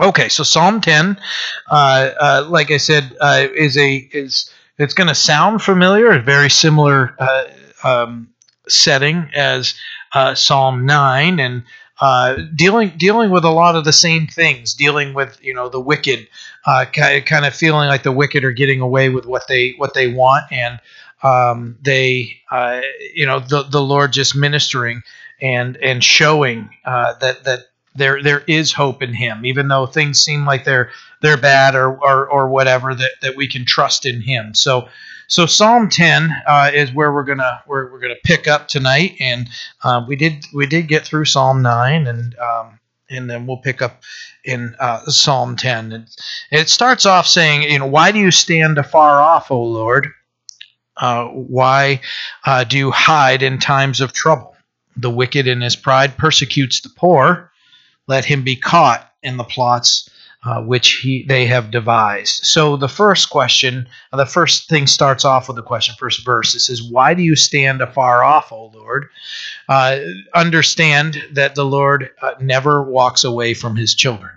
Okay, so Psalm 10, uh, uh, like I said, uh, is a is it's going to sound familiar, a very similar uh, um, setting as uh, Psalm 9, and uh, dealing dealing with a lot of the same things, dealing with you know the wicked, uh kind of feeling like the wicked are getting away with what they what they want, and um, they you know the the Lord just ministering and and showing that that there there is hope in him even though things seem like they're they're bad or or, or whatever that, that we can trust in him. So so psalm 10 uh, is where we're gonna we're, we're gonna pick up tonight. And uh, we did we did get through psalm 9 and um, and then we'll pick up in uh, psalm 10 and it starts off saying you know why do you stand afar off o lord? Uh, why uh, do you hide in times of trouble? The wicked in his pride persecutes the poor let him be caught in the plots uh, which he they have devised. So the first question, uh, the first thing starts off with the question, first verse. It says, "Why do you stand afar off, O Lord?" Uh, understand that the Lord uh, never walks away from His children,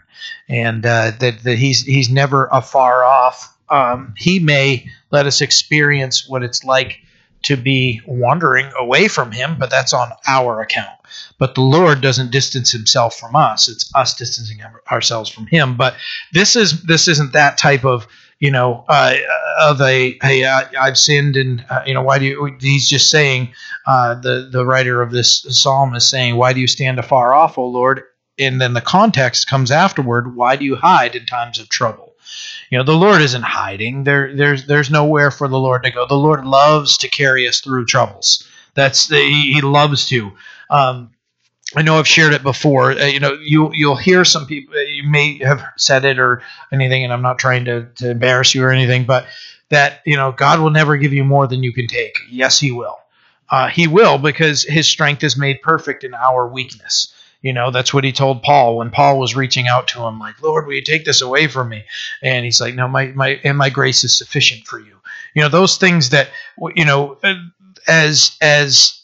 and uh, that, that He's He's never afar off. Um, he may let us experience what it's like to be wandering away from Him, but that's on our account. But the Lord doesn't distance himself from us. It's us distancing ourselves from him. But this is this isn't that type of you know uh, of a hey uh, I've sinned and uh, you know why do you he's just saying uh, the the writer of this psalm is saying why do you stand afar off O Lord and then the context comes afterward why do you hide in times of trouble you know the lord isn't hiding there there's there's nowhere for the lord to go the lord loves to carry us through troubles that's the, he, he loves to um, I know I've shared it before. Uh, you know, you you'll hear some people. Uh, you may have said it or anything, and I'm not trying to, to embarrass you or anything, but that you know, God will never give you more than you can take. Yes, He will. Uh, he will because His strength is made perfect in our weakness. You know, that's what He told Paul when Paul was reaching out to Him, like, Lord, will you take this away from me? And He's like, No, my my and my grace is sufficient for you. You know, those things that you know, uh, as as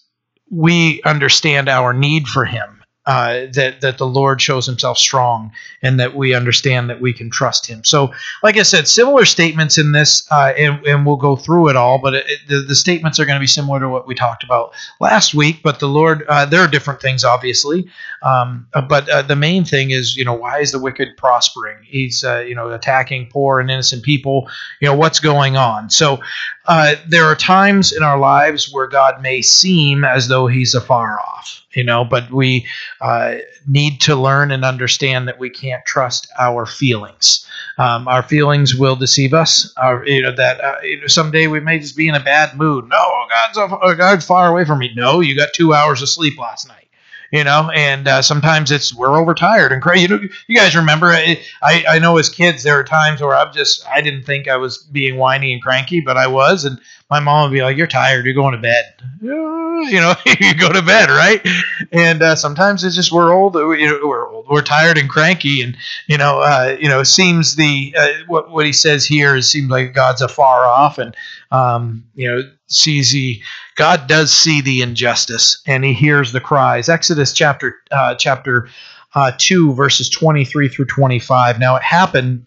we understand our need for him uh, that that the Lord shows Himself strong, and that we understand that we can trust Him. So, like I said, similar statements in this, uh, and, and we'll go through it all. But it, the, the statements are going to be similar to what we talked about last week. But the Lord, uh, there are different things, obviously. Um, but uh, the main thing is, you know, why is the wicked prospering? He's, uh, you know, attacking poor and innocent people. You know, what's going on? So, uh, there are times in our lives where God may seem as though He's afar off you know but we uh, need to learn and understand that we can't trust our feelings. Um, our feelings will deceive us. Our, you know that uh, you know, someday we may just be in a bad mood. No god's, a, god's far away from me. No you got two hours of sleep last night you know and uh, sometimes it's we're overtired and crazy you know you guys remember I, I, know as kids there are times where i'm just i didn't think i was being whiny and cranky but i was and my mom would be like you're tired you're going to bed. You know you go to bed right? And uh, sometimes it's just we're old you know we're old we're tired and cranky and you know uh, you know it seems the uh, what, what he says here is seems like god's afar off and um, you know sees the God does see the injustice and he hears the cries. Exodus chapter uh, chapter uh, 2 verses 23 through 25. Now it happened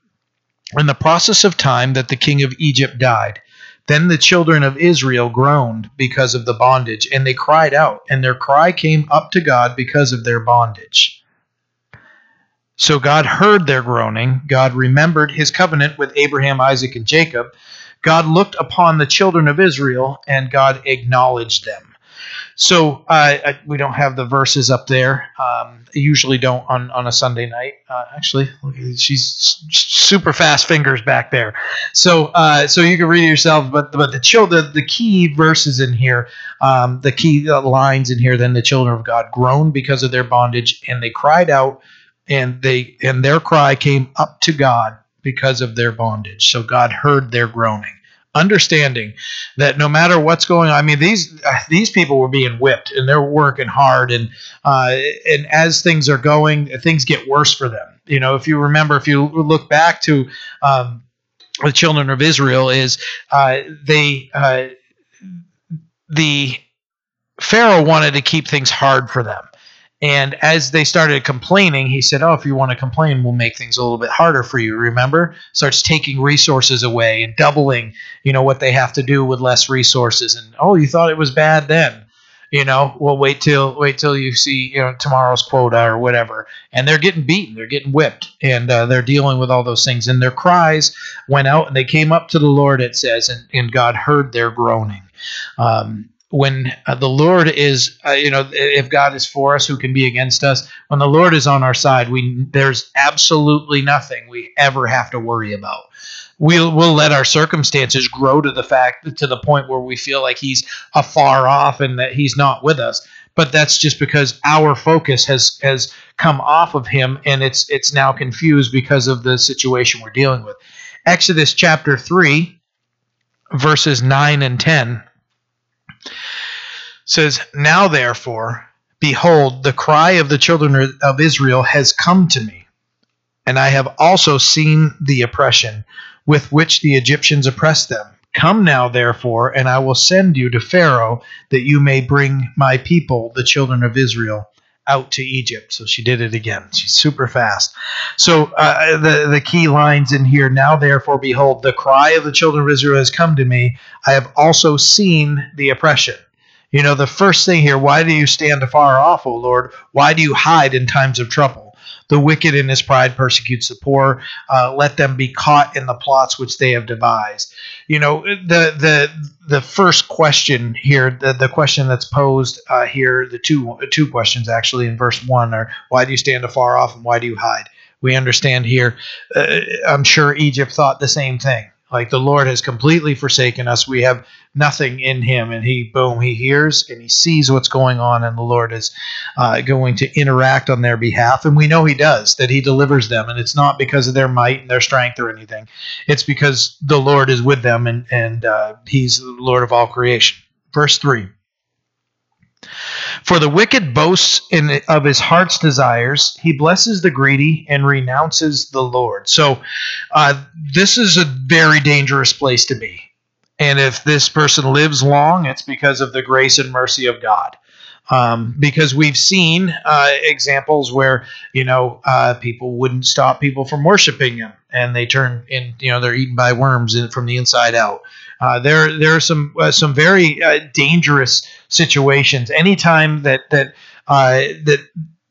in the process of time that the king of Egypt died. Then the children of Israel groaned because of the bondage, and they cried out, and their cry came up to God because of their bondage. So God heard their groaning. God remembered his covenant with Abraham, Isaac, and Jacob. God looked upon the children of Israel and God acknowledged them. So uh, I, we don't have the verses up there. Um, I usually don't on, on a Sunday night. Uh, actually, she's super fast fingers back there. So uh, so you can read it yourself. But but the children, the key verses in here, um, the key lines in here. Then the children of God groaned because of their bondage, and they cried out, and they and their cry came up to God because of their bondage. So God heard their groaning. Understanding that no matter what's going on, I mean these uh, these people were being whipped and they're working hard, and uh, and as things are going, things get worse for them. You know, if you remember, if you look back to um, the children of Israel, is uh, they uh, the Pharaoh wanted to keep things hard for them And as they started complaining, he said, Oh, if you want to complain, we'll make things a little bit harder for you. Remember? Starts taking resources away and doubling, you know, what they have to do with less resources. And oh, you thought it was bad then. You know, well wait till wait till you see, you know, tomorrow's quota or whatever. And they're getting beaten, they're getting whipped, and uh, they're dealing with all those things. And their cries went out and they came up to the Lord, it says, and, and God heard their groaning. Um, when uh, the Lord is, uh, you know, if God is for us, who can be against us? When the Lord is on our side, we there's absolutely nothing we ever have to worry about. We'll we'll let our circumstances grow to the fact to the point where we feel like He's afar off and that He's not with us. But that's just because our focus has has come off of Him and it's it's now confused because of the situation we're dealing with. Exodus chapter three, verses nine and ten says, Now therefore, behold, the cry of the children of Israel has come to me, and I have also seen the oppression with which the Egyptians oppress them. Come now, therefore, and I will send you to Pharaoh, that you may bring my people, the children of Israel, out to Egypt. So she did it again. She's super fast. So uh, the the key lines in here. Now, therefore, behold, the cry of the children of Israel has come to me. I have also seen the oppression. You know, the first thing here, why do you stand afar off, O Lord? Why do you hide in times of trouble? The wicked in his pride persecutes the poor. Uh, let them be caught in the plots which they have devised. You know, the the the first question here, the, the question that's posed uh, here, the two two questions actually in verse one are why do you stand afar off and why do you hide? We understand here. Uh, I'm sure Egypt thought the same thing like the Lord has completely forsaken us. We have nothing in Him, and He, boom, He hears and He sees what's going on, and the Lord is uh, going to interact on their behalf. And we know He does, that He delivers them, and it's not because of their might and their strength or anything. It's because the Lord is with them, and and uh, He's the Lord of all creation. Verse three. For the wicked boasts in, of his heart's desires. He blesses the greedy and renounces the Lord. So, uh, this is a very dangerous place to be. And if this person lives long, it's because of the grace and mercy of God. Um, because we've seen uh, examples where you know uh, people wouldn't stop people from worshiping him, and they turn in you know they're eaten by worms from the inside out. Uh, there there are some uh, some very uh, dangerous situations. Anytime that that uh, that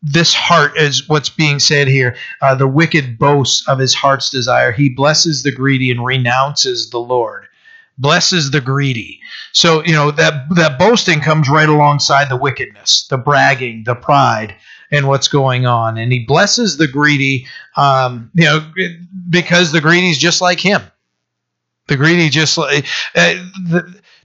this heart is what's being said here. the wicked boasts of his heart's desire. He blesses the greedy and renounces the Lord blesses the greedy. So, you know, that that boasting comes right alongside the wickedness, the bragging, the pride, and what's going on. And he blesses the greedy, um, you know, because the greedy is just like him. The greedy just like uh,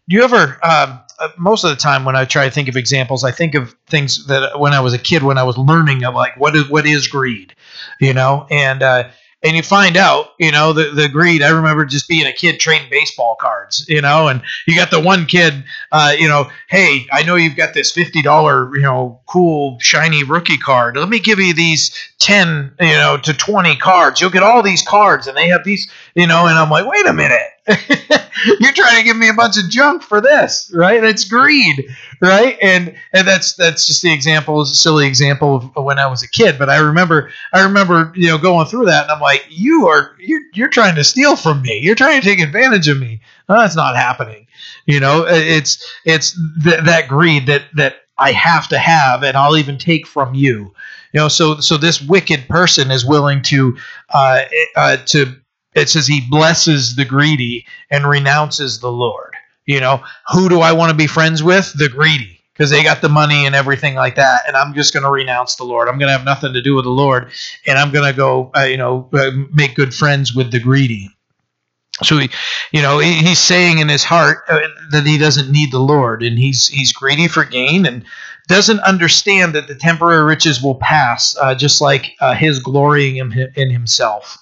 you ever um, uh, most of the time when I try to think of examples, I think of things that when I was a kid, when I was learning of like what is what is greed, you know, and uh, and you find out, you know, the, the greed. I remember just being a kid trading baseball cards, you know, and you got the one kid, uh, you know, hey, I know you've got this fifty dollar, you know, cool shiny rookie card. Let me give you these ten, you know, to twenty cards. You'll get all these cards, and they have these, you know, and I'm like, wait a minute. You're trying to give me a bunch of junk for this, right? That's greed, right? And and that's that's just the example, a silly example of when I was a kid. But I remember, I remember, you know, going through that, and I'm like, you are you're you're trying to steal from me. You're trying to take advantage of me. No, that's not happening. You know, it's it's th- that greed that that I have to have, and I'll even take from you. You know, so so this wicked person is willing to uh, uh, to it says he blesses the greedy and renounces the Lord. You know, who do I want to be friends with? The greedy, because they got the money and everything like that. And I'm just going to renounce the Lord. I'm going to have nothing to do with the Lord, and I'm going to go, uh, you know, uh, make good friends with the greedy. So he, you know, he, he's saying in his heart uh, that he doesn't need the Lord, and he's he's greedy for gain and doesn't understand that the temporary riches will pass, uh, just like uh, his glorying in, in himself.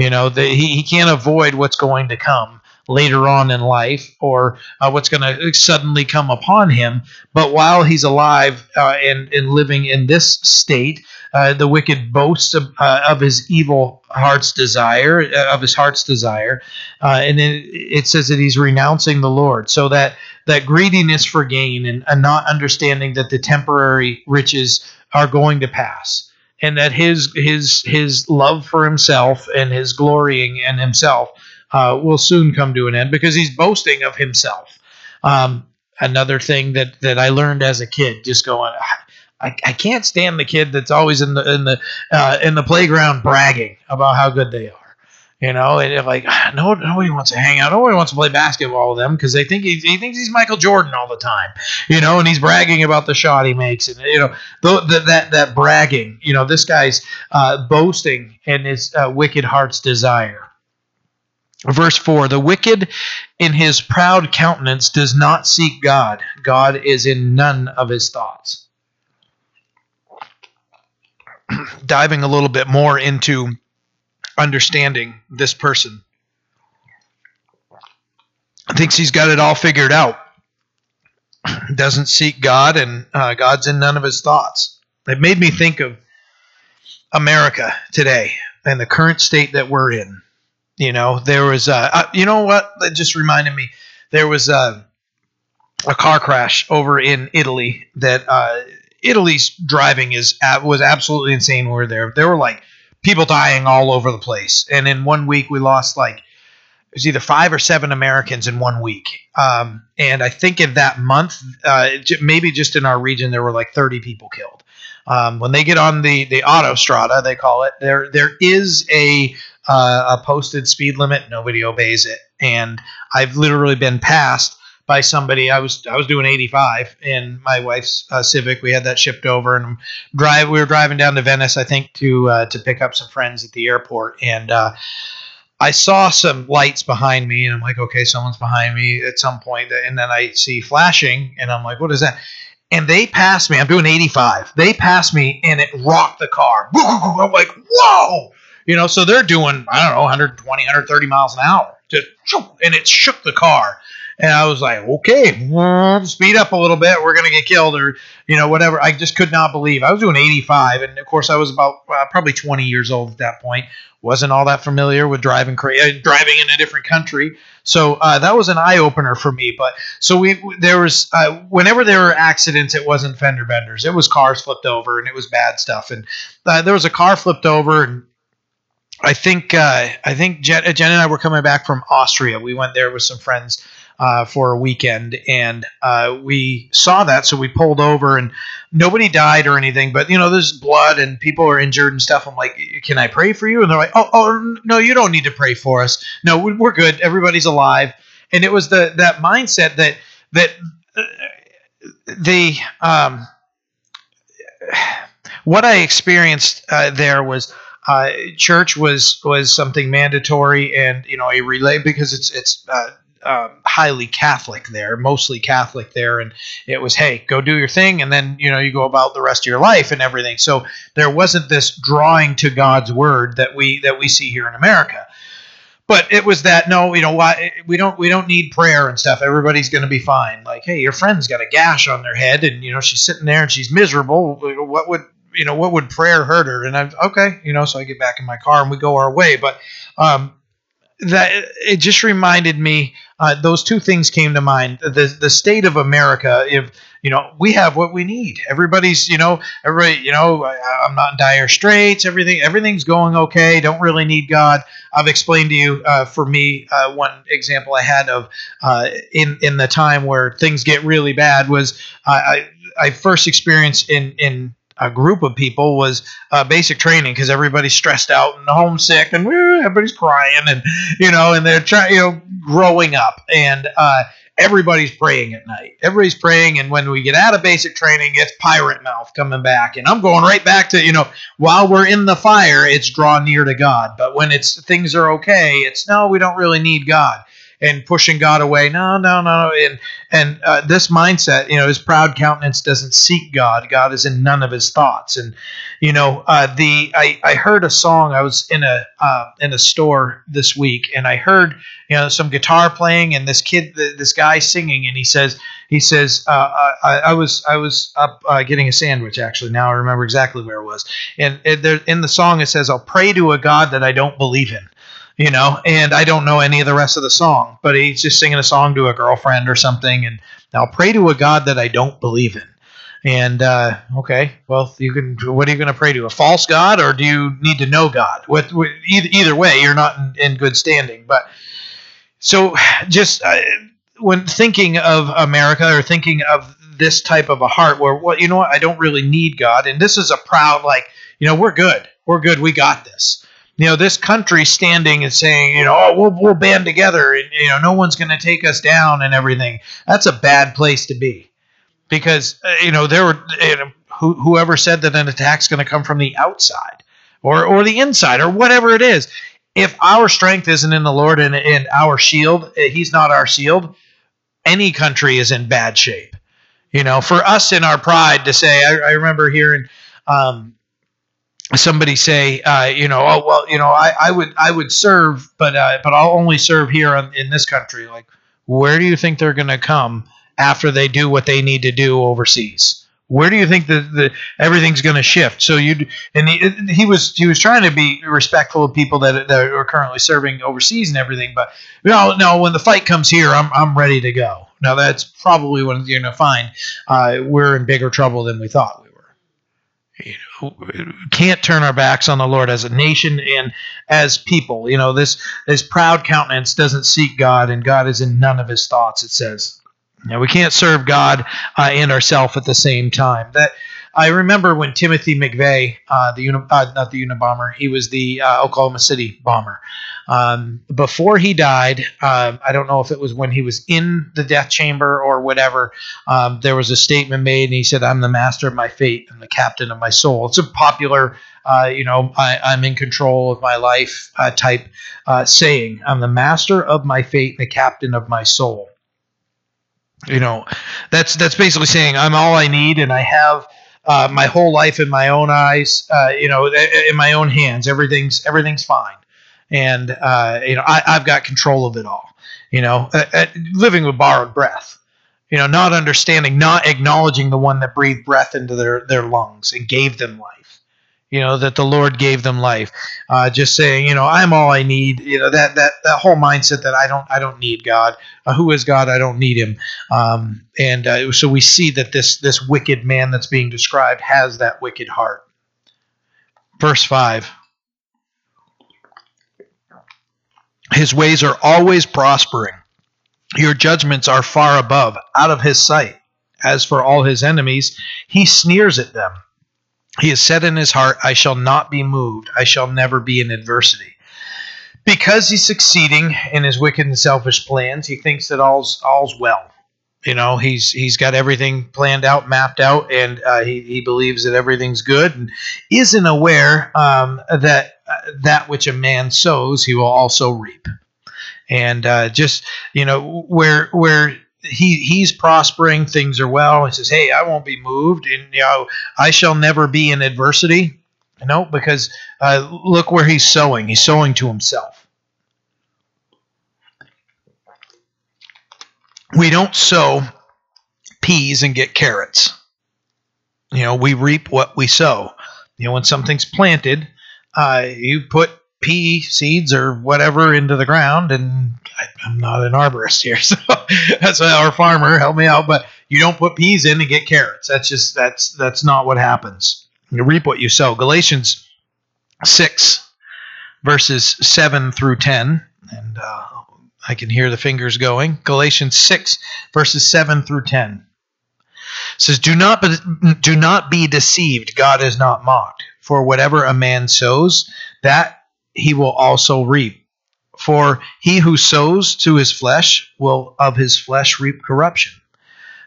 You know, the, he, he can't avoid what's going to come later on in life or uh, what's going to suddenly come upon him. But while he's alive uh, and, and living in this state, uh, the wicked boasts of, uh, of, his evil heart's desire, uh, of his heart's desire, uh, and then it says that he's renouncing the Lord. So that that greediness for gain and, and not understanding that the temporary riches are going to pass and that his his his love for himself and his glorying in himself uh, will soon come to an end because he's boasting of himself. Um, another thing that that I learned as a kid, just going, I, I can't stand the kid that's always in the in the uh, in the playground bragging about how good they are. You know, and like no nobody wants to hang out. Nobody wants to play basketball with them because they think he, he thinks he's Michael Jordan all the time. You know, and he's bragging about the shot he makes, and you know the, the, that that bragging. You know, this guy's uh, boasting and his uh, wicked heart's desire. Verse 4 The wicked in his proud countenance does not seek God, God is in none of his thoughts. Diving a little bit more into understanding this person. Thinks he's got it all figured out. Doesn't seek God, and uh, God's in none of his thoughts. It made me think of America today and the current state that we're in. You know, there was, uh, uh, you know what? That just reminded me. There was uh, a car crash over in Italy that uh, Italy's driving is was absolutely insane. We were there. There were like people dying all over the place. And in one week, we lost like it was either five or seven Americans in one week. Um, and I think in that month, uh, maybe just in our region, there were like 30 people killed. Um, when they get on the the autostrada, they call it there. There is a uh, a posted speed limit. Nobody obeys it, and I've literally been passed by somebody. I was I was doing 85 in my wife's uh, Civic. We had that shipped over, and drive. We were driving down to Venice, I think, to uh, to pick up some friends at the airport, and uh, I saw some lights behind me, and I'm like, okay, someone's behind me at some point, and then I see flashing, and I'm like, what is that? And they passed me. I'm doing 85. They passed me, and it rocked the car. I'm like, whoa! You know, so they're doing I don't know 120, 130 miles an hour, just and it shook the car. And I was like, okay, speed up a little bit. We're going to get killed or, you know, whatever. I just could not believe. I was doing 85. And of course, I was about uh, probably 20 years old at that point. Wasn't all that familiar with driving, cra- uh, driving in a different country. So uh, that was an eye opener for me. But so we, there was, uh, whenever there were accidents, it wasn't fender benders. It was cars flipped over and it was bad stuff. And uh, there was a car flipped over and I think uh, I think Jen, Jen, and I were coming back from Austria. We went there with some friends uh, for a weekend, and uh, we saw that, so we pulled over, and nobody died or anything, but you know, there's blood and people are injured and stuff. I'm like, can I pray for you? And they're like, oh, oh, no, you don't need to pray for us. No, we're good. Everybody's alive. And it was the that mindset that that uh, the um, what I experienced uh, there was. Uh, church was was something mandatory and you know a relay because it's it's uh, um, highly Catholic there, mostly Catholic there, and it was, hey, go do your thing, and then you know you go about the rest of your life and everything. So there wasn't this drawing to God's word that we that we see here in America. But it was that no, you know why we don't we don't need prayer and stuff. Everybody's going to be fine. Like, hey, your friend's got a gash on their head, and you know she's sitting there and she's miserable. What would you know? What would prayer hurt her? And I'm okay, you know. So I get back in my car and we go our way. But um, that it just reminded me uh, those two things came to mind. The the state of america if you know we have what we need. Everybody's you know everybody you know I, am not in dire straits. Everything everything's going okay. Don't really need god. I've explained to you uh, for me uh, one example i had of uh, in in the time where things get really bad was i i first experienced in in a group of people was uh, basic training because everybody's stressed out and homesick and everybody's crying and you know and they're trying you know growing up. And uh, everybody's praying at night. Everybody's praying and when we get out of basic training it's pirate mouth coming back. And i'm going right back to you know while we're in the fire it's draw near to god. But when it's things are okay it's no we don't really need god and pushing God away. No, no, no. And and uh, this mindset, you know, his proud countenance doesn't seek God. God is in none of his thoughts. And you know, uh, the I, I heard a song. I was in a uh, in a store this week, and I heard you know some guitar playing, and this kid, this guy singing, and he says he says uh, I, I, was I was up uh, getting a sandwich actually. Now I remember exactly where it was, and it, there, in the song it says I'll pray to a God that I don't believe in you know, and I don't know any of the rest of the song, but he's just singing a song to a girlfriend or something, and I'll pray to a God that I don't believe in. And uh, okay, well, you can. What are you going to pray to? A false god, or do you need to know God? With, either, either way, you're not in, in good standing. But so, just uh, when thinking of America or thinking of this type of a heart, where well, you know what, I don't really need God, and this is a proud like, you know, we're good, we're good, we got this. You know, this country standing and saying, you know, oh, we'll, we'll band together, and you know, no one's going to take us down and everything. That's a bad place to be because uh, you know there were you know, who, whoever said that an attack's going to come from the outside or or the inside or whatever it is. If our strength isn't in the Lord and, and our shield, uh, He's not our shield. Any country is in bad shape. You know, for us in our pride to say, I, I remember hearing um, somebody say, uh, you know, oh well, you know, I, I would I would serve, but uh, but I'll only serve here in, in this country. Like, where do you think they're going to come? after they do what they need to do overseas? Where do you think that the everything's going to shift? So you and he, he was he was trying to be respectful of people that, that are currently serving overseas and everything, but no, no. When the fight comes here, I'm I'm ready to go. Now that's probably what you're going to find. Uh, we're in bigger trouble than we thought we. Can't turn our backs on the Lord as a nation and as people. You know, this this proud countenance doesn't seek God, and God is in none of His thoughts. It says. Now we can't serve God uh, and ourselves at the same time. That I remember when Timothy McVeigh, uh, the uni, uh, not the Unabomber, he was the uh, Oklahoma City bomber. Um, before he died, um, I don't know if it was when he was in the death chamber or whatever. Um, there was a statement made, and he said, "I'm the master of my fate and the captain of my soul." It's a popular, uh, you know, I, am in control of my life uh, type saying. I'm the master of my fate and the captain of my soul you know that's that's basically saying i'm all i need and i have uh, my whole life in my own eyes uh, you know in my own hands everything's everything's fine. And uh, you know I, have got control of it all you know uh, uh, living with borrowed breath you know not understanding not acknowledging the one that breathed breath into their their lungs and gave them life you know that the lord gave them life. Uh, just saying you know i'm all i need you know that that that whole mindset that i don't i don't need god. Uh, who is god? I don't need him. Um, and uh, so we see that this this wicked man that's being described has that wicked heart. Verse 5 his ways are always prospering. Your judgments are far above out of his sight. As for all his enemies he sneers at them he has said in his heart, I shall not be moved. I shall never be in adversity. Because he's succeeding in his wicked and selfish plans, he thinks that all's all's well. You know, he's he's got everything planned out, mapped out, and uh, he, he believes that everything's good, and isn't aware um, that uh, that which a man sows, he will also reap. And uh, just you know, where where he he's prospering things are well. He says hey i won't be moved and you know i shall never be in adversity. You know because uh, look where he's sowing. He's sowing to himself. We don't sow peas and get carrots. You know we reap what we sow. You know when something's planted uh, you put pea seeds or whatever into the ground and I, am not an arborist here so that's our farmer help me out but you don't put peas in and get carrots. That's just that's that's not what happens. You reap what you sow. Galatians 6 verses 7 through 10 and uh, i can hear the fingers going. Galatians 6 verses 7 through 10 says do not be, do not be deceived. God is not mocked. For whatever a man sows that he will also reap. For he who sows to his flesh will of his flesh reap corruption,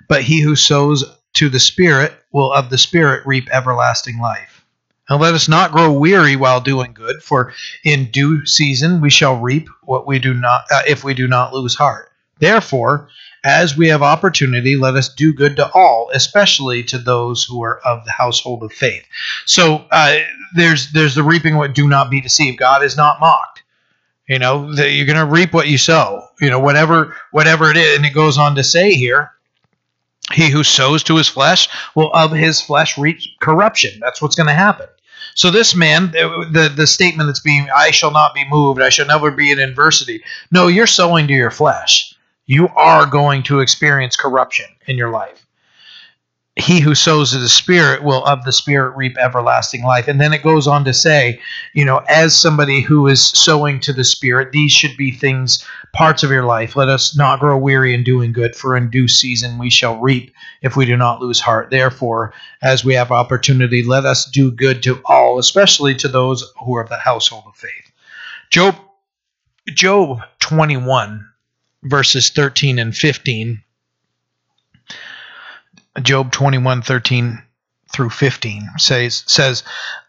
but he who sows to the Spirit will of the Spirit reap everlasting life. And let us not grow weary while doing good, for in due season we shall reap what we do not, uh, if we do not lose heart. Therefore, as we have opportunity, let us do good to all, especially to those who are of the household of faith. So uh, there's there's the reaping what do not be deceived. God is not mocked. You know that you're going to reap what you sow. You know whatever whatever it is, and it goes on to say here, he who sows to his flesh will of his flesh reap corruption. That's what's going to happen. So this man, the the statement that's being, I shall not be moved. I shall never be in adversity. No, you're sowing to your flesh you are going to experience corruption in your life. He who sows to the spirit will of the spirit reap everlasting life. And then it goes on to say you know as somebody who is sowing to the spirit these should be things parts of your life. Let us not grow weary in doing good for in due season we shall reap if we do not lose heart. Therefore as we have opportunity let us do good to all especially to those who are of the household of faith. Job job 21 verses 13 and 15 Job 21 13 through 15 says, says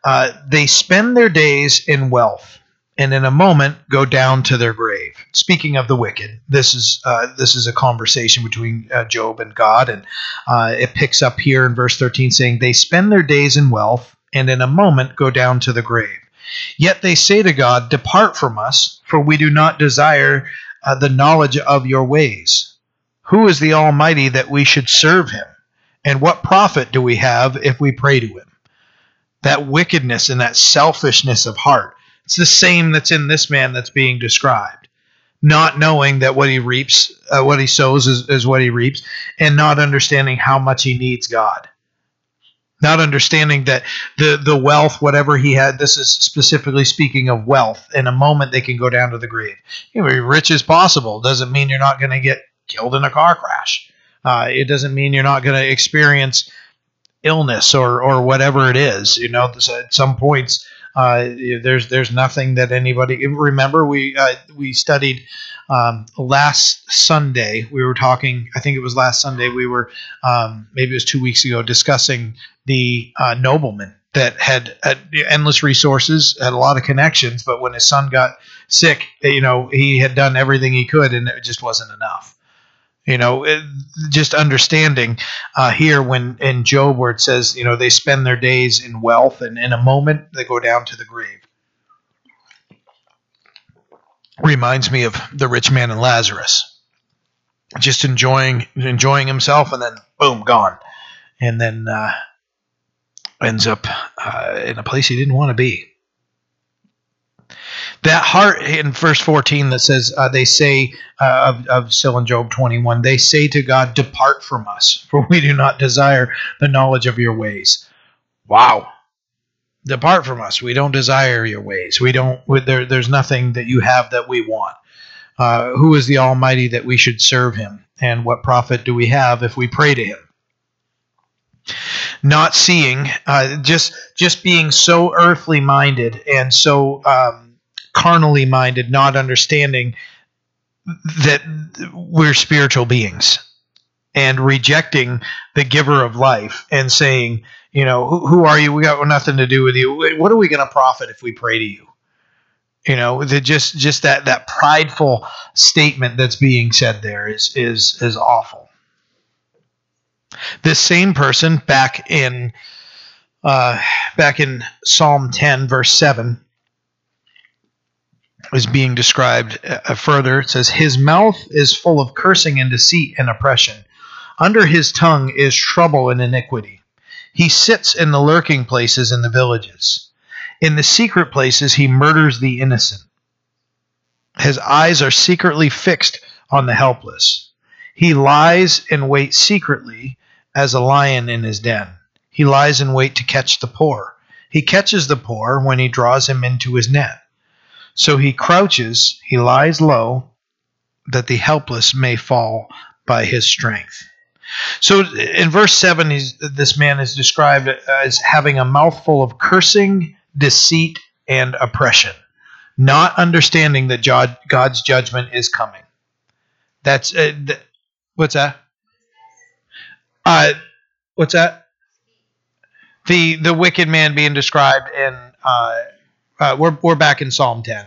uh, They spend their days in wealth and in a moment go down to their grave. Speaking of the wicked, this is uh, this is a conversation between uh, Job and God, and uh, it picks up here in verse 13 saying, They spend their days in wealth and in a moment go down to the grave. Yet they say to God, Depart from us, for we do not desire uh, the knowledge of your ways. Who is the Almighty that we should serve him? And what profit do we have if we pray to him? That wickedness and that selfishness of heart. It's the same that's in this man that's being described. Not knowing that what he reaps, uh, what he sows is, is what he reaps, and not understanding how much he needs God. Not understanding that the, the wealth, whatever he had, this is specifically speaking of wealth. In a moment, they can go down to the grave. You know, be rich as possible doesn't mean you're not going to get killed in a car crash uh, it doesn't mean you're not going to experience illness or or whatever it is. You know, at some points. Uh, there's there's nothing that anybody remember we uh, we studied um, last Sunday we were talking I think it was last Sunday we were um, maybe it was two weeks ago discussing the uh, nobleman that had, had, endless resources had a lot of connections but when his son got sick you know he had done everything he could and it just wasn't enough you know, just understanding uh, here when in Job where it says, you know, they spend their days in wealth and in a moment they go down to the grave. Reminds me of the rich man and Lazarus, just enjoying enjoying himself and then boom, gone, and then uh, ends up uh, in a place he didn't want to be that heart in verse 14 that says uh, they say uh, of, of still in job 21 they say to god depart from us for we do not desire the knowledge of your ways. Wow. Depart from us. We don't desire your ways. We don't there, there's nothing that you have that we want. Uh, who is the almighty that we should serve him? And what profit do we have if we pray to him? Not seeing uh, just just being so earthly minded and so um, carnally minded, not understanding that we're spiritual beings and rejecting the giver of life and saying, you know, who, who are you? We got nothing to do with you. What are we going to profit if we pray to you? You know, the, just just that that prideful statement that's being said there is is is awful. This same person back in uh, back in Psalm 10, verse 7, is being described uh, further. It says, His mouth is full of cursing and deceit and oppression. Under his tongue is trouble and iniquity. He sits in the lurking places in the villages. In the secret places, he murders the innocent. His eyes are secretly fixed on the helpless. He lies in wait secretly as a lion in his den. He lies in wait to catch the poor. He catches the poor when he draws him into his net. So he crouches, he lies low, that the helpless may fall by his strength. So in verse 7, this man is described as having a mouthful of cursing, deceit, and oppression, not understanding that God's judgment is coming. That's uh, th- what's that? Uh, what's that? The the wicked man being described in uh, uh, we're we're back in Psalm 10.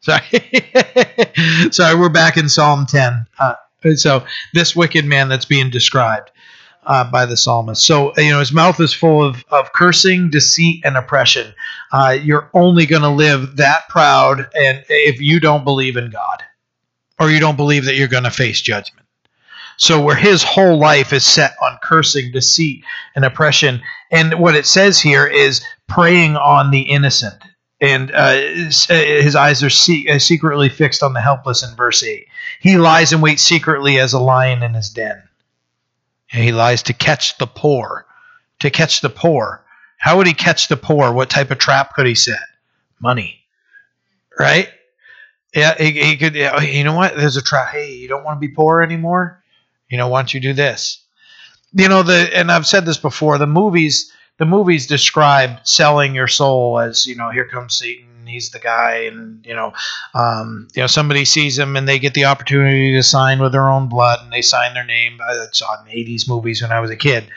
Sorry, sorry, we're back in Psalm 10. Uh, so this wicked man that's being described uh, by the psalmist. So you know his mouth is full of of cursing, deceit, and oppression. Uh, you're only going to live that proud, and if you don't believe in God, or you don't believe that you're going to face judgment. So where his whole life is set on cursing, deceit, and oppression, and what it says here is preying on the innocent and uh, his eyes are se- uh, secretly fixed on the helpless in verse 8 he lies in wait secretly as a lion in his den He lies to catch the poor. To catch the poor. How would he catch the poor? What type of trap could he set? Money. Right? Yeah, he, he could. You know what? There's a trap. Hey, you don't want to be poor anymore. You know, why don't you do this? You know the, and I've said this before. The movies, the movies describe selling your soul as you know, here comes Satan he's the guy, and you know, um, you know, somebody sees him and they get the opportunity to sign with their own blood, and they sign their name. I saw in '80s movies when I was a kid.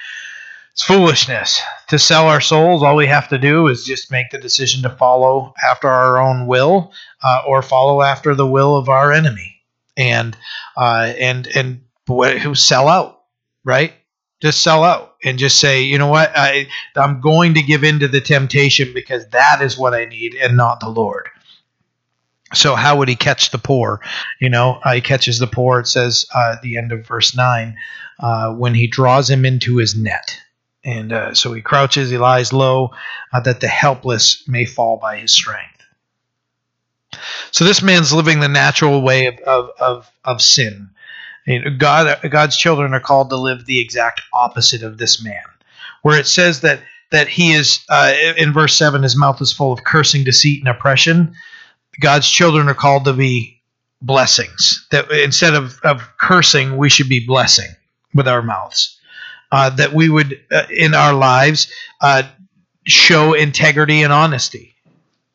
It's foolishness to sell our souls. All we have to do is just make the decision to follow after our own will, uh, or follow after the will of our enemy, and uh, and and who sell out, right? Just sell out and just say, you know what, I, I'm going to give in to the temptation because that is what I need and not the Lord. So how would he catch the poor? You know, uh, he catches the poor. It says uh, at the end of verse nine, uh, when he draws him into his net, and uh, so he crouches, he lies low, uh, that the helpless may fall by his strength. So this man's living the natural way of of of, of sin. God, God's children are called to live the exact opposite of this man, where it says that that he is uh, in verse seven, his mouth is full of cursing, deceit, and oppression. God's children are called to be blessings. That instead of, of cursing, we should be blessing with our mouths. Uh, that we would uh, in our lives uh, show integrity and honesty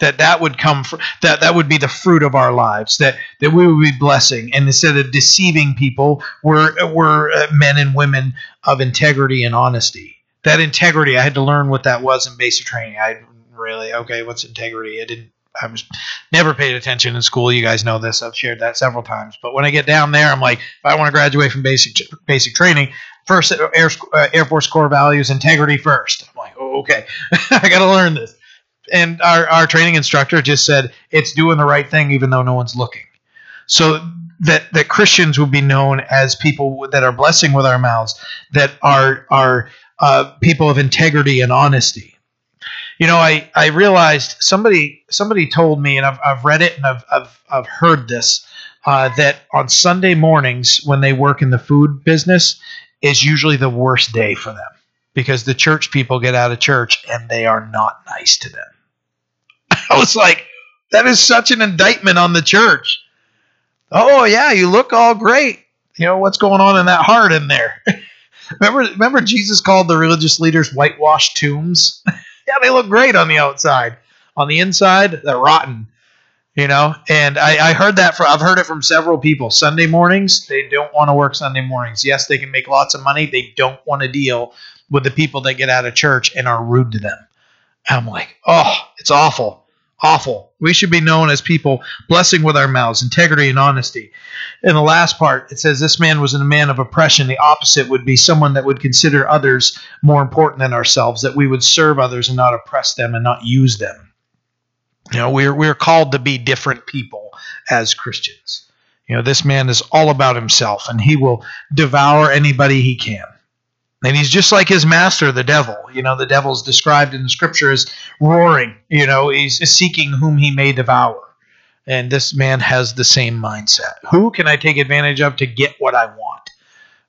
that that would come from that that would be the fruit of our lives that that we would be blessing. And instead of deceiving people we're we're uh, men and women of integrity and honesty. That integrity i had to learn what that was in basic training. I really okay what's integrity? I didn't i was never paid attention in school. You guys know this. I've shared that several times. But when i get down there i'm like if i want to graduate from basic basic training first air, uh, air force core values integrity first. I'm like oh, okay. I got to learn this and our, our training instructor just said it's doing the right thing even though no one's looking. So that that christians would be known as people that are blessing with our mouths that are are uh, people of integrity and honesty. You know i i realized somebody somebody told me and i've, I've read it and i've i've, I've heard this uh, that on sunday mornings when they work in the food business is usually the worst day for them because the church people get out of church and they are not nice to them I was like, that is such an indictment on the church. Oh yeah, you look all great. You know what's going on in that heart in there. remember, remember Jesus called the religious leaders whitewashed tombs. yeah, they look great on the outside. On the inside, they're rotten. You know, and I, I heard that from I've heard it from several people. Sunday mornings, they don't want to work Sunday mornings. Yes, they can make lots of money. They don't want to deal with the people that get out of church and are rude to them. I'm like, oh, it's awful awful. We should be known as people blessing with our mouths, integrity and honesty. In the last part, it says this man was a man of oppression. The opposite would be someone that would consider others more important than ourselves, that we would serve others and not oppress them and not use them. You know, we're we're called to be different people as Christians. You know, this man is all about himself and he will devour anybody he can. And he's just like his master, the devil. You know, the devil's described in the scripture as roaring. You know, he's seeking whom he may devour. And this man has the same mindset. Who can I take advantage of to get what I want?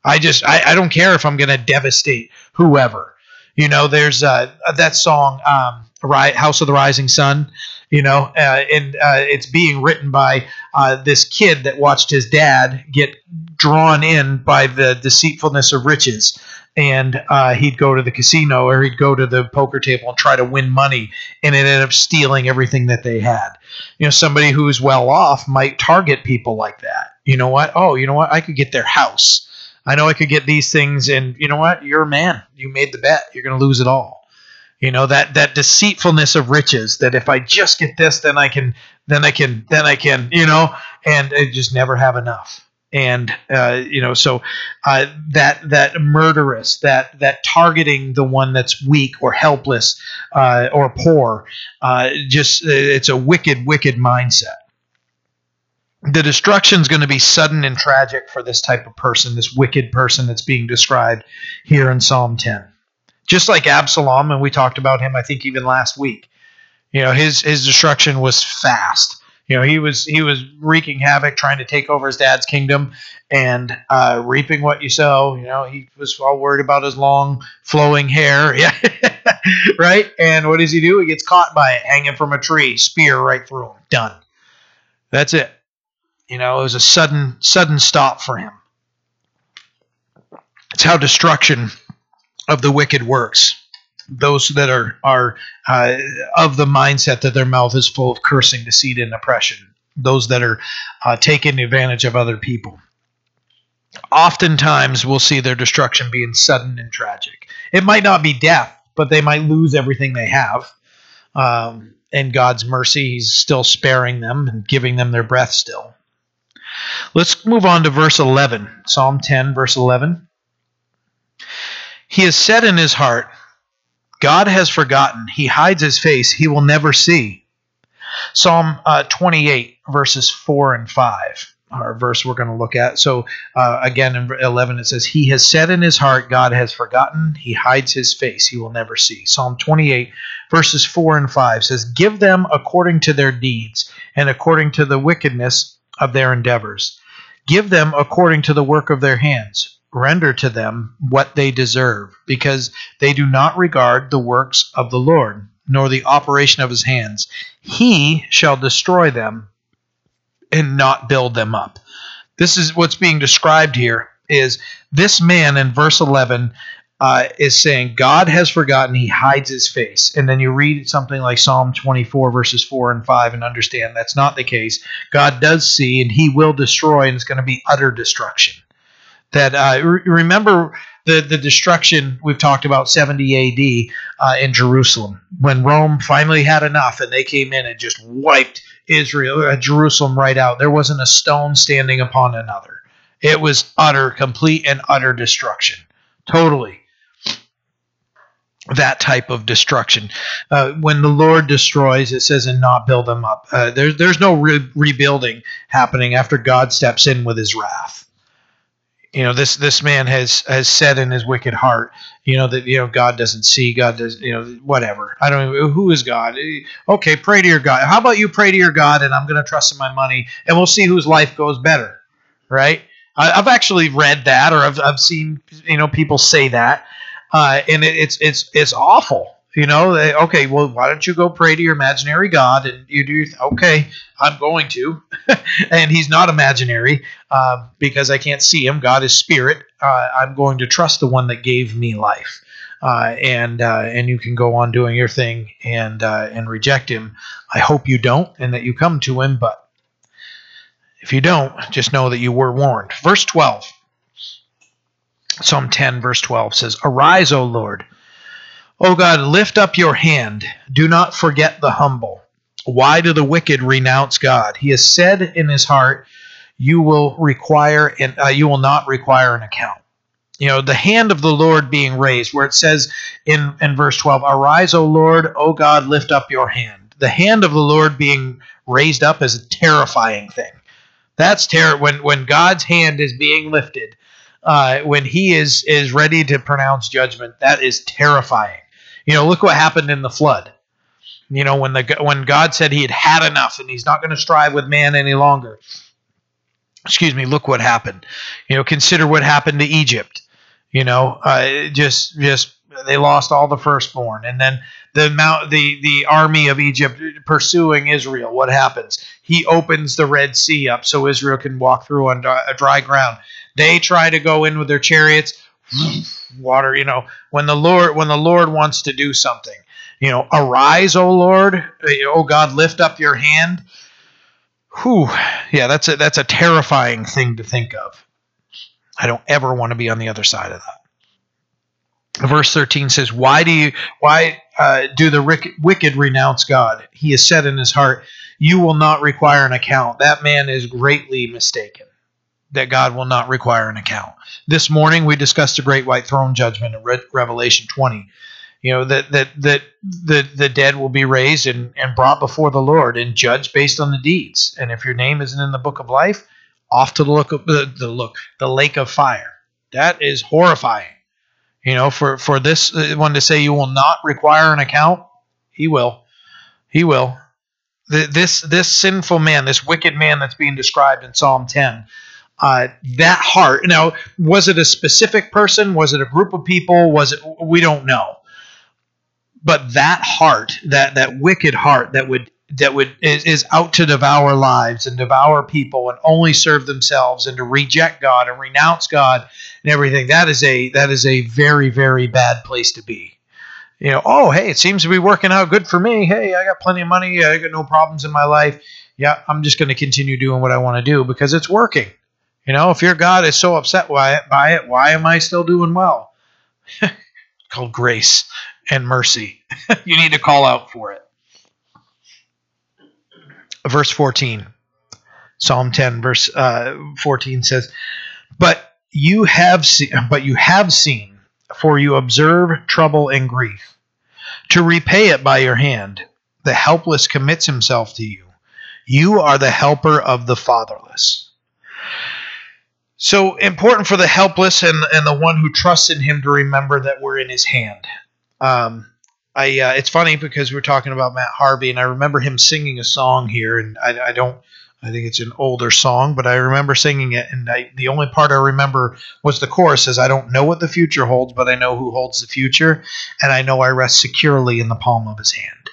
I just, I, I don't care if I'm going to devastate whoever. You know, there's uh, that song, um, House of the Rising Sun, you know, uh, and uh, it's being written by uh, this kid that watched his dad get drawn in by the deceitfulness of riches and uh, he'd go to the casino or he'd go to the poker table and try to win money and it ended up stealing everything that they had. You know somebody who's well off might target people like that. You know what? Oh you know what? I could get their house. I know i could get these things and you know what? You're a man. You made the bet. You're going to lose it all. You know that that deceitfulness of riches that if i just get this then i can then i can then i can you know and just never have enough and uh, you know so uh, that that murderous that that targeting the one that's weak or helpless uh, or poor uh, just uh, it's a wicked wicked mindset. The destruction is going to be sudden and tragic for this type of person this wicked person that's being described here in psalm 10 just like absalom and we talked about him i think even last week. You know his his destruction was fast You know, he was he was wreaking havoc, trying to take over his dad's kingdom, and uh, reaping what you sow. You know, he was all worried about his long flowing hair. Yeah, right. And what does he do? He gets caught by it, hanging from a tree, spear right through him. Done. That's it. You know, it was a sudden sudden stop for him. It's how destruction of the wicked works. Those that are are uh, of the mindset that their mouth is full of cursing, deceit, and oppression. Those that are uh, taking advantage of other people. Oftentimes, we'll see their destruction being sudden and tragic. It might not be death, but they might lose everything they have. Um, in God's mercy, He's still sparing them and giving them their breath still. Let's move on to verse 11. Psalm 10, verse 11. He has said in his heart, God has forgotten. He hides his face. He will never see. Psalm uh, 28, verses 4 and 5 our verse we're going to look at. So, uh, again, in 11, it says, He has said in his heart, God has forgotten. He hides his face. He will never see. Psalm 28, verses 4 and 5 says, Give them according to their deeds and according to the wickedness of their endeavors. Give them according to the work of their hands render to them what they deserve, because they do not regard the works of the Lord, nor the operation of his hands. He shall destroy them and not build them up. This is what's being described here is this man in verse 11 uh, is saying God has forgotten, he hides his face. And then you read something like Psalm 24, verses 4 and 5, and understand that's not the case. God does see, and he will destroy, and it's going to be utter destruction that uh, re- remember the the destruction we've talked about 70 AD uh, in Jerusalem when Rome finally had enough and they came in and just wiped Israel uh, Jerusalem right out. There wasn't a stone standing upon another. It was utter, complete, and utter destruction. Totally. That type of destruction. Uh, when the Lord destroys, it says, and not build them up. Uh, there's there's no re- rebuilding happening after God steps in with His wrath you know this this man has has said in his wicked heart you know that you know god doesn't see god does you know whatever. I don't who is god? Okay pray to your god. How about you pray to your god and i'm going to trust in my money and we'll see whose life goes better right? I, have actually read that or I've, I've seen you know people say that uh, and it, it's it's it's awful you know, they, okay, well, why don't you go pray to your imaginary God? And you do, okay, I'm going to. and he's not imaginary uh, because I can't see him. God is spirit. Uh, I'm going to trust the one that gave me life. Uh, and uh, and you can go on doing your thing and uh, and reject him. I hope you don't, and that you come to him. But if you don't, just know that you were warned. Verse 12, Psalm 10, verse 12 says, "Arise, O Lord." O God, lift up your hand. Do not forget the humble. Why do the wicked renounce God? He has said in his heart, "You will require and uh, you will not require an account." You know, the hand of the Lord being raised, where it says in in verse twelve, "Arise, O Lord, O God, lift up your hand." The hand of the Lord being raised up is a terrifying thing. That's terror when when God's hand is being lifted, uh, when He is is ready to pronounce judgment. That is terrifying. You know, look what happened in the flood. You know, when the when God said He had had enough and He's not going to strive with man any longer. Excuse me. Look what happened. You know, consider what happened to Egypt. You know, uh, just just they lost all the firstborn, and then the mount the the army of Egypt pursuing Israel. What happens? He opens the Red Sea up so Israel can walk through on dry ground. They try to go in with their chariots water you know when the lord when the lord wants to do something you know arise o lord o god lift up your hand. Whew yeah that's a that's a terrifying thing to think of. I don't ever want to be on the other side of that. Verse 13 says why do you why uh, do the wicked renounce god? He has said in his heart you will not require an account. That man is greatly mistaken that God will not require an account. This morning we discussed the great white throne judgment in Re- Revelation 20. You know that that that the the dead will be raised and, and brought before the Lord and judged based on the deeds. And if your name isn't in the book of life, off to the look of the, the look the lake of fire. That is horrifying. You know, for for this uh, one to say you will not require an account, he will, he will. this this sinful man, this wicked man that's being described in Psalm 10, uh, that heart. Now, was it a specific person? Was it a group of people? Was it? We don't know. But that heart, that that wicked heart, that would that would is, is out to devour lives and devour people and only serve themselves and to reject God and renounce God and everything. That is a that is a very very bad place to be you know, oh, hey, it seems to be working out good for me. Hey, I got plenty of money. I got no problems in my life. Yeah, I'm just going to continue doing what I want to do because it's working. You know, if your God is so upset by it, why am I still doing well? called grace and mercy. you need to call out for it. Verse 14, Psalm 10, verse uh, 14 says, "But you have but you have seen for you observe trouble and grief. To repay it by your hand, the helpless commits himself to you. You are the helper of the fatherless. So important for the helpless and, and the one who trusts in him to remember that we're in his hand. Um, I, uh, it's funny because we're talking about Matt Harvey, and I remember him singing a song here, and I, I don't I think it's an older song, but I remember singing it, and I, the only part I remember was the chorus says, I don't know what the future holds, but I know who holds the future, and I know I rest securely in the palm of his hand.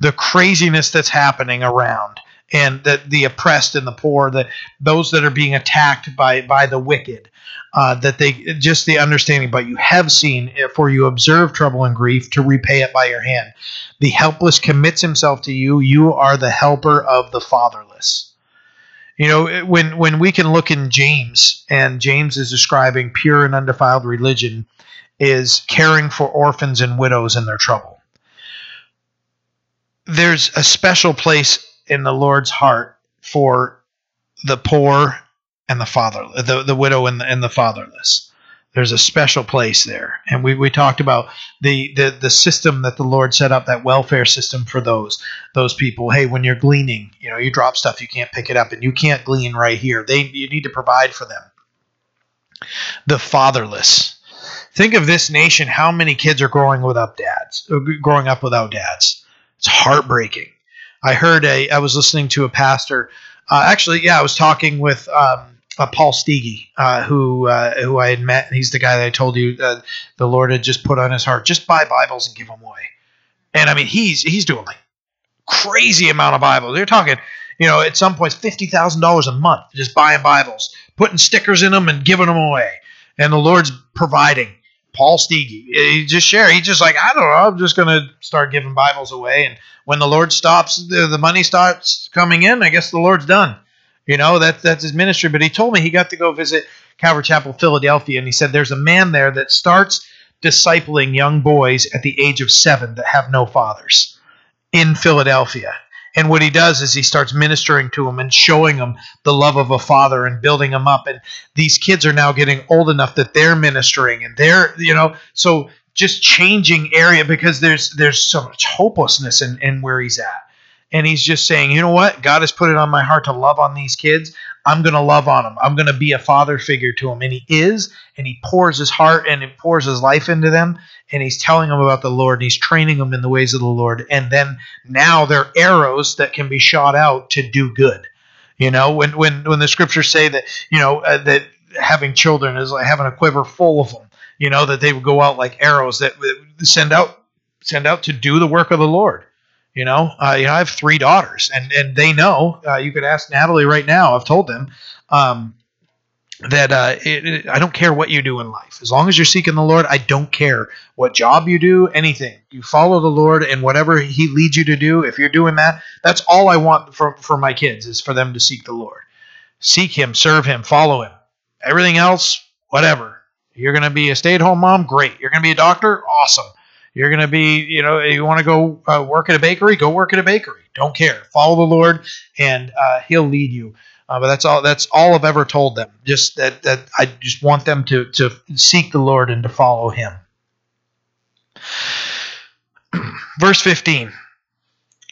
The craziness that's happening around, and the, the oppressed and the poor, the, those that are being attacked by, by the wicked, uh, that they just the understanding, but you have seen, for you observe trouble and grief to repay it by your hand. The helpless commits himself to you. You are the helper of the fatherless. You know, when when we can look in James, and James is describing pure and undefiled religion, is caring for orphans and widows in their trouble. There's a special place in the Lord's heart for the poor and the father, the, the widow and the, and the fatherless. There's a special place there, and we, we talked about the, the the system that the Lord set up, that welfare system for those those people. Hey, when you're gleaning, you know, you drop stuff, you can't pick it up, and you can't glean right here. They you need to provide for them. The fatherless. Think of this nation. How many kids are growing without dads? Growing up without dads. It's heartbreaking. I heard a. I was listening to a pastor. Uh, actually, yeah, I was talking with um, uh, Paul Steege, uh, who uh, who I had met. He's the guy that I told you uh, the Lord had just put on his heart. Just buy Bibles and give them away. And I mean, he's he's doing like crazy amount of Bibles. They're talking, you know, at some points fifty thousand dollars a month just buying Bibles, putting stickers in them and giving them away. And the Lord's providing. Paul Steege, eh, he just share. He's just like, I don't know. I'm just going to start giving Bibles away. And when the Lord stops, the, the money starts coming in. I guess the Lord's done. You know, that, that's his ministry. But he told me he got to go visit Calvary Chapel, Philadelphia, and he said there's a man there that starts discipling young boys at the age of seven that have no fathers in Philadelphia. And what he does is he starts ministering to them and showing them the love of a father and building them up. And these kids are now getting old enough that they're ministering and they're, you know, so just changing area because there's there's so much hopelessness in, in where he's at and he's just saying, you know what? God has put it on my heart to love on these kids. I'm going to love on them. I'm going to be a father figure to them. And he is, and he pours his heart and he pours his life into them. And he's telling them about the Lord and he's training them in the ways of the Lord. And then now they're arrows that can be shot out to do good. You know, when when when the scriptures say that, you know, uh, that having children is like having a quiver full of them. You know, that they would go out like arrows that send out send out to do the work of the Lord. You know, uh, you know, I have three daughters, and and they know. Uh, you could ask Natalie right now. I've told them um, that uh, it, it, I don't care what you do in life, as long as you're seeking the Lord. I don't care what job you do, anything. You follow the Lord, and whatever He leads you to do. If you're doing that, that's all I want for for my kids is for them to seek the Lord, seek Him, serve Him, follow Him. Everything else, whatever. You're going to be a stay-at-home mom, great. You're going to be a doctor, awesome you're going to be, you know, you want to go uh, work at a bakery, go work at a bakery. Don't care. Follow the Lord, and uh, He'll lead you. Uh, but that's all. That's all I've ever told them. Just that that I just want them to to seek the Lord and to follow Him. Verse 15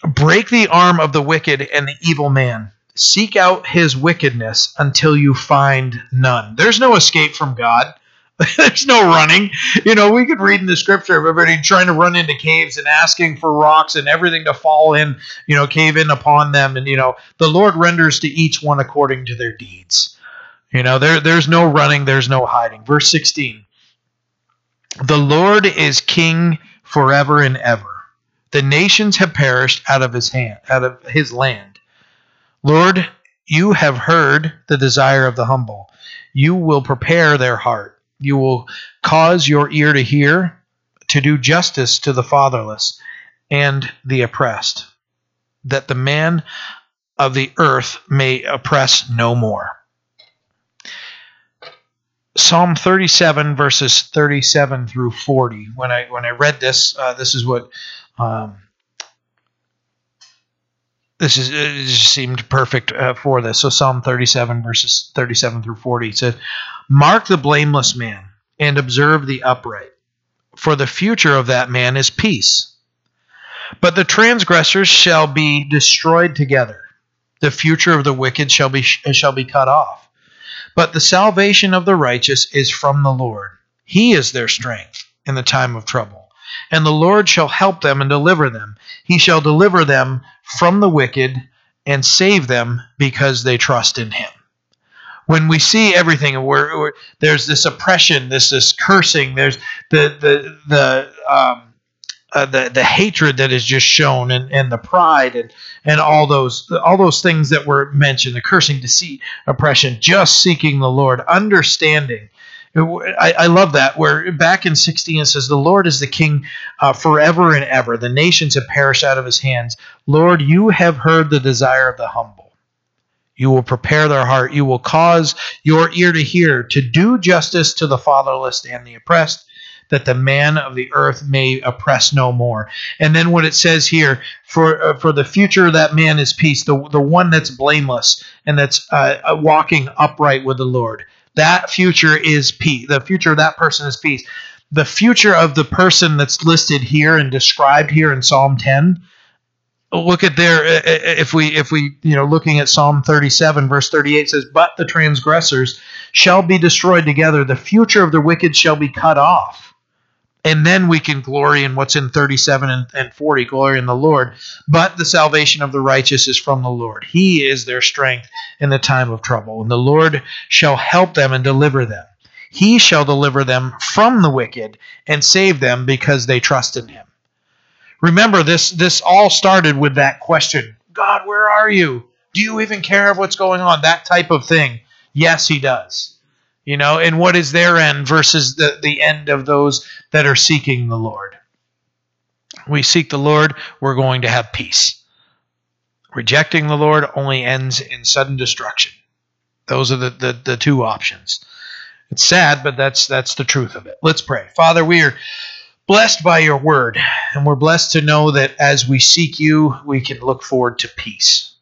Break the arm of the wicked and the evil man. Seek out his wickedness until you find none. There's no escape from God. There's no running. You know, we could read in the scripture of everybody trying to run into caves and asking for rocks and everything to fall in, you know, cave in upon them. And, you know, the Lord renders to each one according to their deeds. You know, there, there's no running, there's no hiding. Verse 16 The Lord is king forever and ever. The nations have perished out of his hand, out of his land. Lord, you have heard the desire of the humble. You will prepare their heart. You will cause your ear to hear, to do justice to the fatherless and the oppressed, that the man of the earth may oppress no more. Psalm 37 verses 37 through 40. When I when I read this, uh, this is what um, this is it just seemed perfect uh, for this. So Psalm 37 verses 37 through 40 said, "Mark the blameless man and observe the upright, for the future of that man is peace. But the transgressors shall be destroyed together; the future of the wicked shall be shall be cut off. But the salvation of the righteous is from the Lord; He is their strength in the time of trouble." And the Lord shall help them and deliver them. He shall deliver them from the wicked and save them because they trust in him. When we see everything, where, where there's this oppression, this this cursing, there's the the the um, uh, the the hatred that is just shown, and, and the pride, and and all those all those things that were mentioned, the cursing, deceit, oppression, just seeking the Lord, understanding I, I, love that. Where back in 16 it says, The Lord is the king uh, forever and ever. The nations have perished out of his hands. Lord, you have heard the desire of the humble. You will prepare their heart. You will cause your ear to hear, to do justice to the fatherless and the oppressed, that the man of the earth may oppress no more. And then what it says here, for uh, for the future of that man is peace, the, the one that's blameless and that's uh, walking upright with the Lord that future is peace. The future of that person is peace. The future of the person that's listed here and described here in Psalm 10 look at there if we if we you know looking at psalm 37 verse 38 says but the transgressors shall be destroyed together. The future of the wicked shall be cut off. And then we can glory in what's in 37 and, and 40 glory in the lord. But the salvation of the righteous is from the lord. He is their strength in the time of trouble and the lord shall help them and deliver them. He shall deliver them from the wicked and save them because they trust in him remember this this all started with that question god where are you do you even care of what's going on that type of thing yes he does you know, and what is their end versus the, the end of those that are seeking the Lord. We seek the Lord, we're going to have peace. Rejecting the Lord only ends in sudden destruction. Those are the, the, the two options. It's sad, but that's that's the truth of it. Let's pray. Father, we are blessed by your word, and we're blessed to know that as we seek you, we can look forward to peace.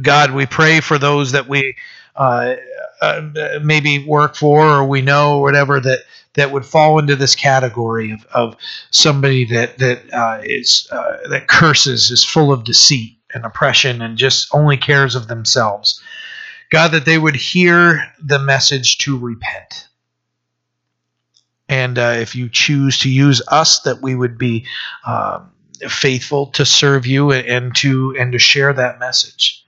God, we pray for those that we uh, uh, maybe work for or we know or whatever that that would fall into this category of, of somebody that that uh, is uh, that curses is full of deceit and oppression and just only cares of themselves. God, that they would hear the message to repent. And uh, if you choose to use us, that we would be um, faithful to serve you and to and to share that message.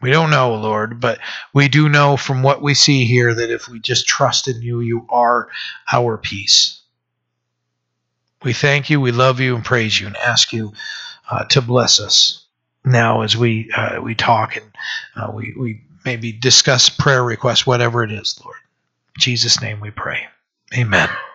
We don't know, Lord, but we do know from what we see here that if we just trust in you, you are our peace. We thank you, we love you, and praise you, and ask you uh, to bless us now as we uh, we talk and uh, we we maybe discuss prayer requests, whatever it is, Lord. In Jesus' name we pray. Amen.